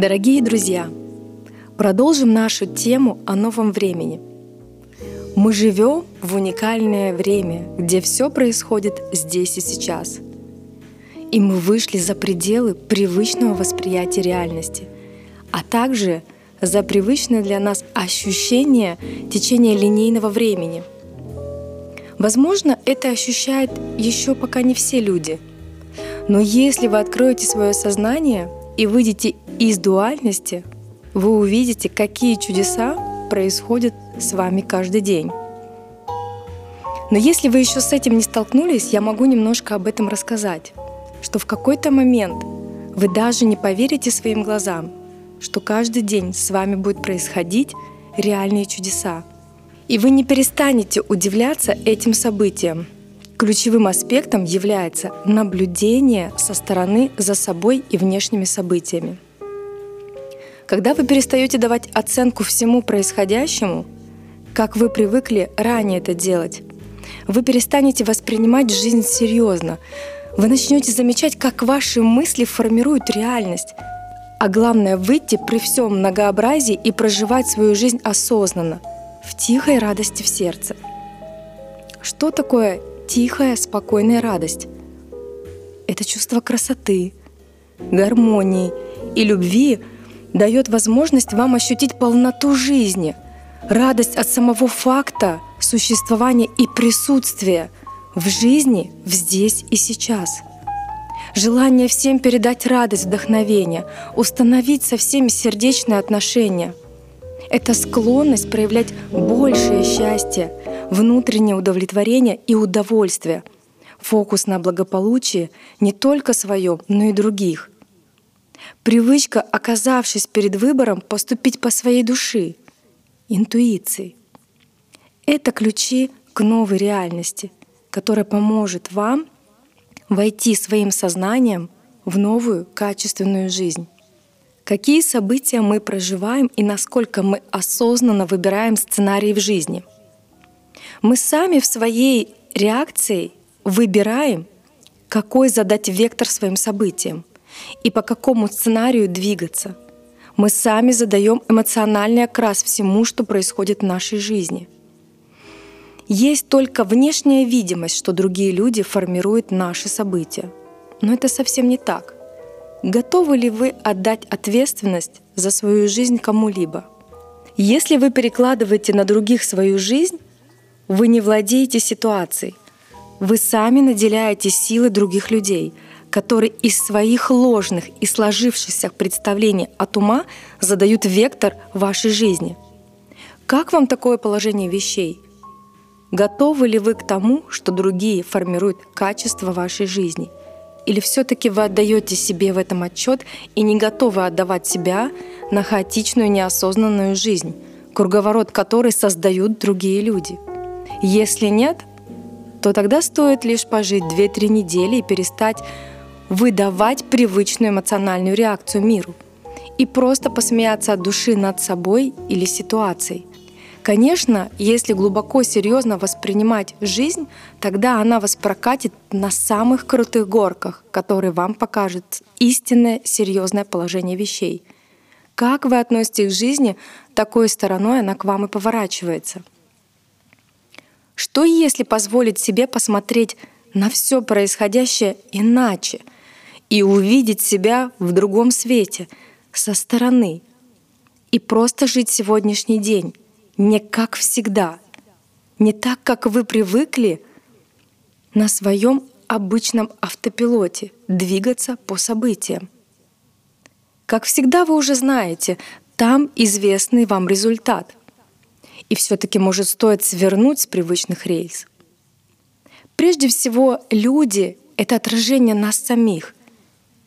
Дорогие друзья, продолжим нашу тему о новом времени. Мы живем в уникальное время, где все происходит здесь и сейчас. И мы вышли за пределы привычного восприятия реальности, а также за привычное для нас ощущение течения линейного времени. Возможно, это ощущают еще пока не все люди. Но если вы откроете свое сознание и выйдете из дуальности вы увидите, какие чудеса происходят с вами каждый день. Но если вы еще с этим не столкнулись, я могу немножко об этом рассказать, что в какой-то момент вы даже не поверите своим глазам, что каждый день с вами будет происходить реальные чудеса. И вы не перестанете удивляться этим событиям. Ключевым аспектом является наблюдение со стороны за собой и внешними событиями. Когда вы перестаете давать оценку всему происходящему, как вы привыкли ранее это делать, вы перестанете воспринимать жизнь серьезно. Вы начнете замечать, как ваши мысли формируют реальность. А главное — выйти при всем многообразии и проживать свою жизнь осознанно, в тихой радости в сердце. Что такое тихая, спокойная радость? Это чувство красоты, гармонии и любви — дает возможность вам ощутить полноту жизни, радость от самого факта существования и присутствия в жизни, в здесь и сейчас. Желание всем передать радость, вдохновение, установить со всеми сердечные отношения. Это склонность проявлять большее счастье, внутреннее удовлетворение и удовольствие. Фокус на благополучие не только своем, но и других — Привычка, оказавшись перед выбором, поступить по своей души, интуиции. Это ключи к новой реальности, которая поможет вам войти своим сознанием в новую качественную жизнь. Какие события мы проживаем и насколько мы осознанно выбираем сценарии в жизни. Мы сами в своей реакции выбираем, какой задать вектор своим событиям и по какому сценарию двигаться. Мы сами задаем эмоциональный окрас всему, что происходит в нашей жизни. Есть только внешняя видимость, что другие люди формируют наши события. Но это совсем не так. Готовы ли вы отдать ответственность за свою жизнь кому-либо? Если вы перекладываете на других свою жизнь, вы не владеете ситуацией. Вы сами наделяете силы других людей — которые из своих ложных и сложившихся представлений от ума задают вектор вашей жизни. Как вам такое положение вещей? Готовы ли вы к тому, что другие формируют качество вашей жизни? Или все-таки вы отдаете себе в этом отчет и не готовы отдавать себя на хаотичную неосознанную жизнь, круговорот которой создают другие люди? Если нет, то тогда стоит лишь пожить 2-3 недели и перестать выдавать привычную эмоциональную реакцию миру и просто посмеяться от души над собой или ситуацией. Конечно, если глубоко серьезно воспринимать жизнь, тогда она вас прокатит на самых крутых горках, которые вам покажут истинное серьезное положение вещей. Как вы относитесь к жизни, такой стороной она к вам и поворачивается. Что если позволить себе посмотреть на все происходящее иначе — и увидеть себя в другом свете, со стороны. И просто жить сегодняшний день, не как всегда, не так, как вы привыкли на своем обычном автопилоте двигаться по событиям. Как всегда вы уже знаете, там известный вам результат. И все-таки может стоит свернуть с привычных рейс. Прежде всего, люди — это отражение нас самих —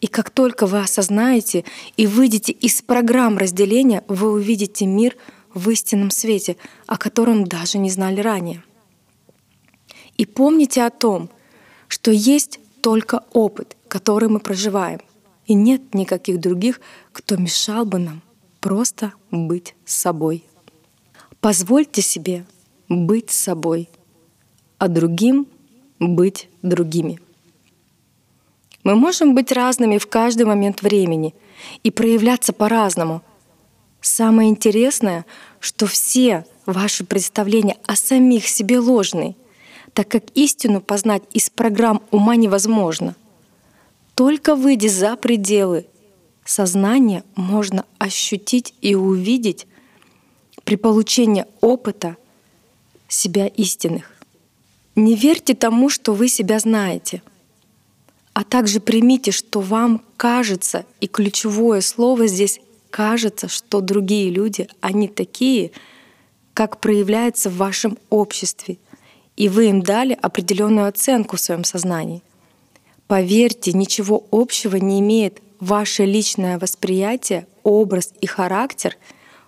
и как только вы осознаете и выйдете из программ разделения, вы увидите мир в истинном свете, о котором даже не знали ранее. И помните о том, что есть только опыт, который мы проживаем, и нет никаких других, кто мешал бы нам просто быть собой. Позвольте себе быть собой, а другим быть другими. Мы можем быть разными в каждый момент времени и проявляться по-разному. Самое интересное, что все ваши представления о самих себе ложны, так как истину познать из программ ума невозможно. Только выйдя за пределы сознания, можно ощутить и увидеть при получении опыта себя истинных. Не верьте тому, что вы себя знаете, а также примите, что вам кажется, и ключевое слово здесь кажется, что другие люди, они такие, как проявляется в вашем обществе, и вы им дали определенную оценку в своем сознании. Поверьте, ничего общего не имеет ваше личное восприятие, образ и характер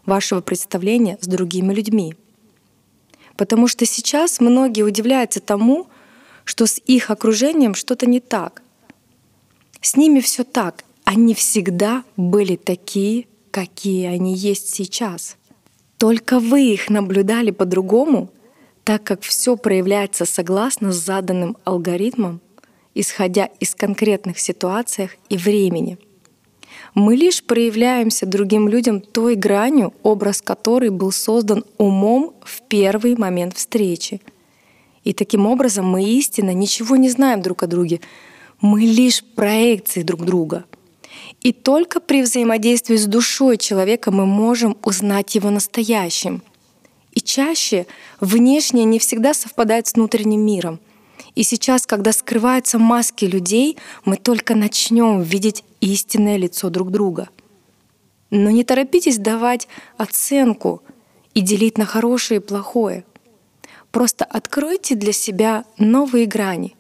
вашего представления с другими людьми. Потому что сейчас многие удивляются тому, что с их окружением что-то не так. С ними все так. Они всегда были такие, какие они есть сейчас. Только вы их наблюдали по-другому, так как все проявляется согласно заданным алгоритмам, исходя из конкретных ситуаций и времени. Мы лишь проявляемся другим людям той гранью, образ которой был создан умом в первый момент встречи. И таким образом мы истинно ничего не знаем друг о друге. Мы лишь проекции друг друга. И только при взаимодействии с душой человека мы можем узнать его настоящим. И чаще внешнее не всегда совпадает с внутренним миром — и сейчас, когда скрываются маски людей, мы только начнем видеть истинное лицо друг друга. Но не торопитесь давать оценку и делить на хорошее и плохое. Просто откройте для себя новые грани.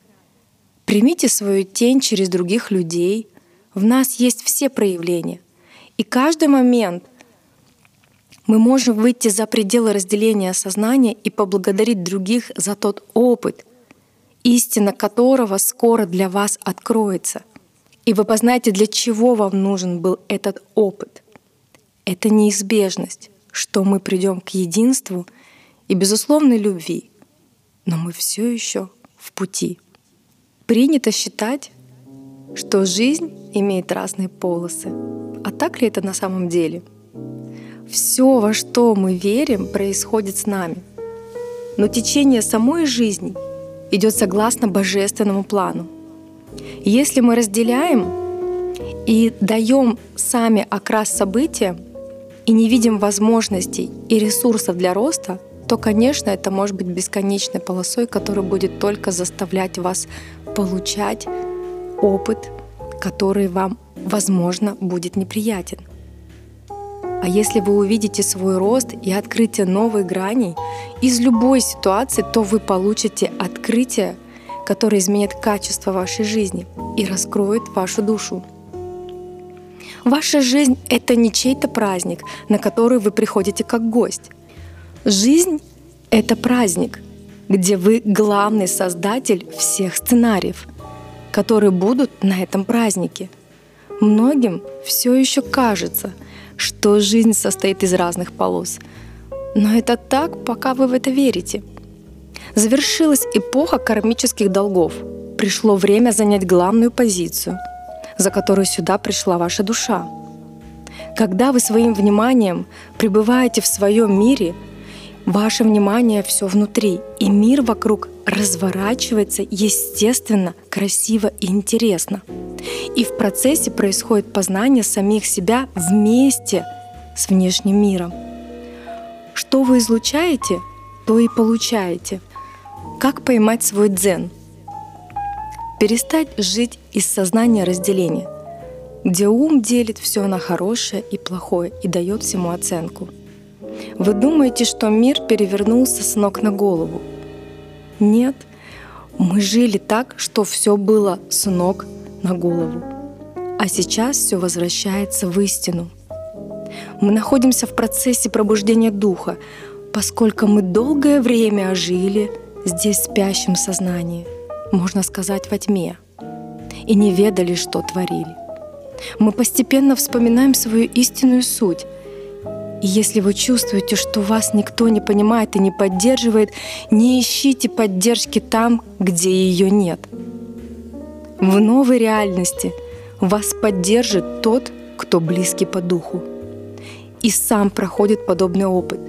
Примите свою тень через других людей. В нас есть все проявления. И каждый момент мы можем выйти за пределы разделения сознания и поблагодарить других за тот опыт — истина которого скоро для вас откроется. И вы познаете, для чего вам нужен был этот опыт. Это неизбежность, что мы придем к единству и безусловной любви, но мы все еще в пути. Принято считать, что жизнь имеет разные полосы. А так ли это на самом деле? Все, во что мы верим, происходит с нами. Но течение самой жизни идет согласно божественному плану. Если мы разделяем и даем сами окрас события и не видим возможностей и ресурсов для роста, то, конечно, это может быть бесконечной полосой, которая будет только заставлять вас получать опыт, который вам, возможно, будет неприятен. А если вы увидите свой рост и открытие новых граней из любой ситуации, то вы получите открытие, которое изменит качество вашей жизни и раскроет вашу душу. Ваша жизнь — это не чей-то праздник, на который вы приходите как гость. Жизнь — это праздник, где вы главный создатель всех сценариев, которые будут на этом празднике. Многим все еще кажется — что жизнь состоит из разных полос. Но это так, пока вы в это верите. Завершилась эпоха кармических долгов. Пришло время занять главную позицию, за которую сюда пришла ваша душа. Когда вы своим вниманием пребываете в своем мире, ваше внимание все внутри, и мир вокруг разворачивается естественно, красиво и интересно. И в процессе происходит познание самих себя вместе с внешним миром. Что вы излучаете, то и получаете. Как поймать свой дзен? Перестать жить из сознания разделения, где ум делит все на хорошее и плохое и дает всему оценку. Вы думаете, что мир перевернулся с ног на голову. Нет, мы жили так, что все было с ног на голову. А сейчас все возвращается в истину. Мы находимся в процессе пробуждения духа, поскольку мы долгое время жили здесь спящем сознании, можно сказать, во тьме, и не ведали, что творили. Мы постепенно вспоминаем свою истинную суть. И если вы чувствуете, что вас никто не понимает и не поддерживает, не ищите поддержки там, где ее нет — в новой реальности вас поддержит тот, кто близкий по духу. И сам проходит подобный опыт.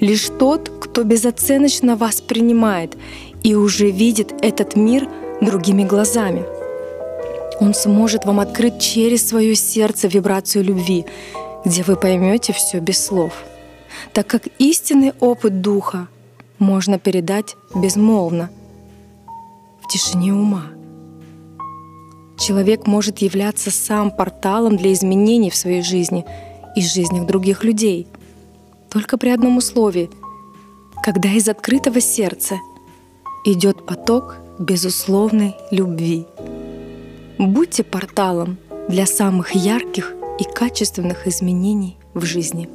Лишь тот, кто безоценочно вас принимает и уже видит этот мир другими глазами. Он сможет вам открыть через свое сердце вибрацию любви, где вы поймете все без слов. Так как истинный опыт Духа можно передать безмолвно, в тишине ума. Человек может являться сам порталом для изменений в своей жизни и жизнях других людей. Только при одном условии, когда из открытого сердца идет поток безусловной любви. Будьте порталом для самых ярких и качественных изменений в жизни.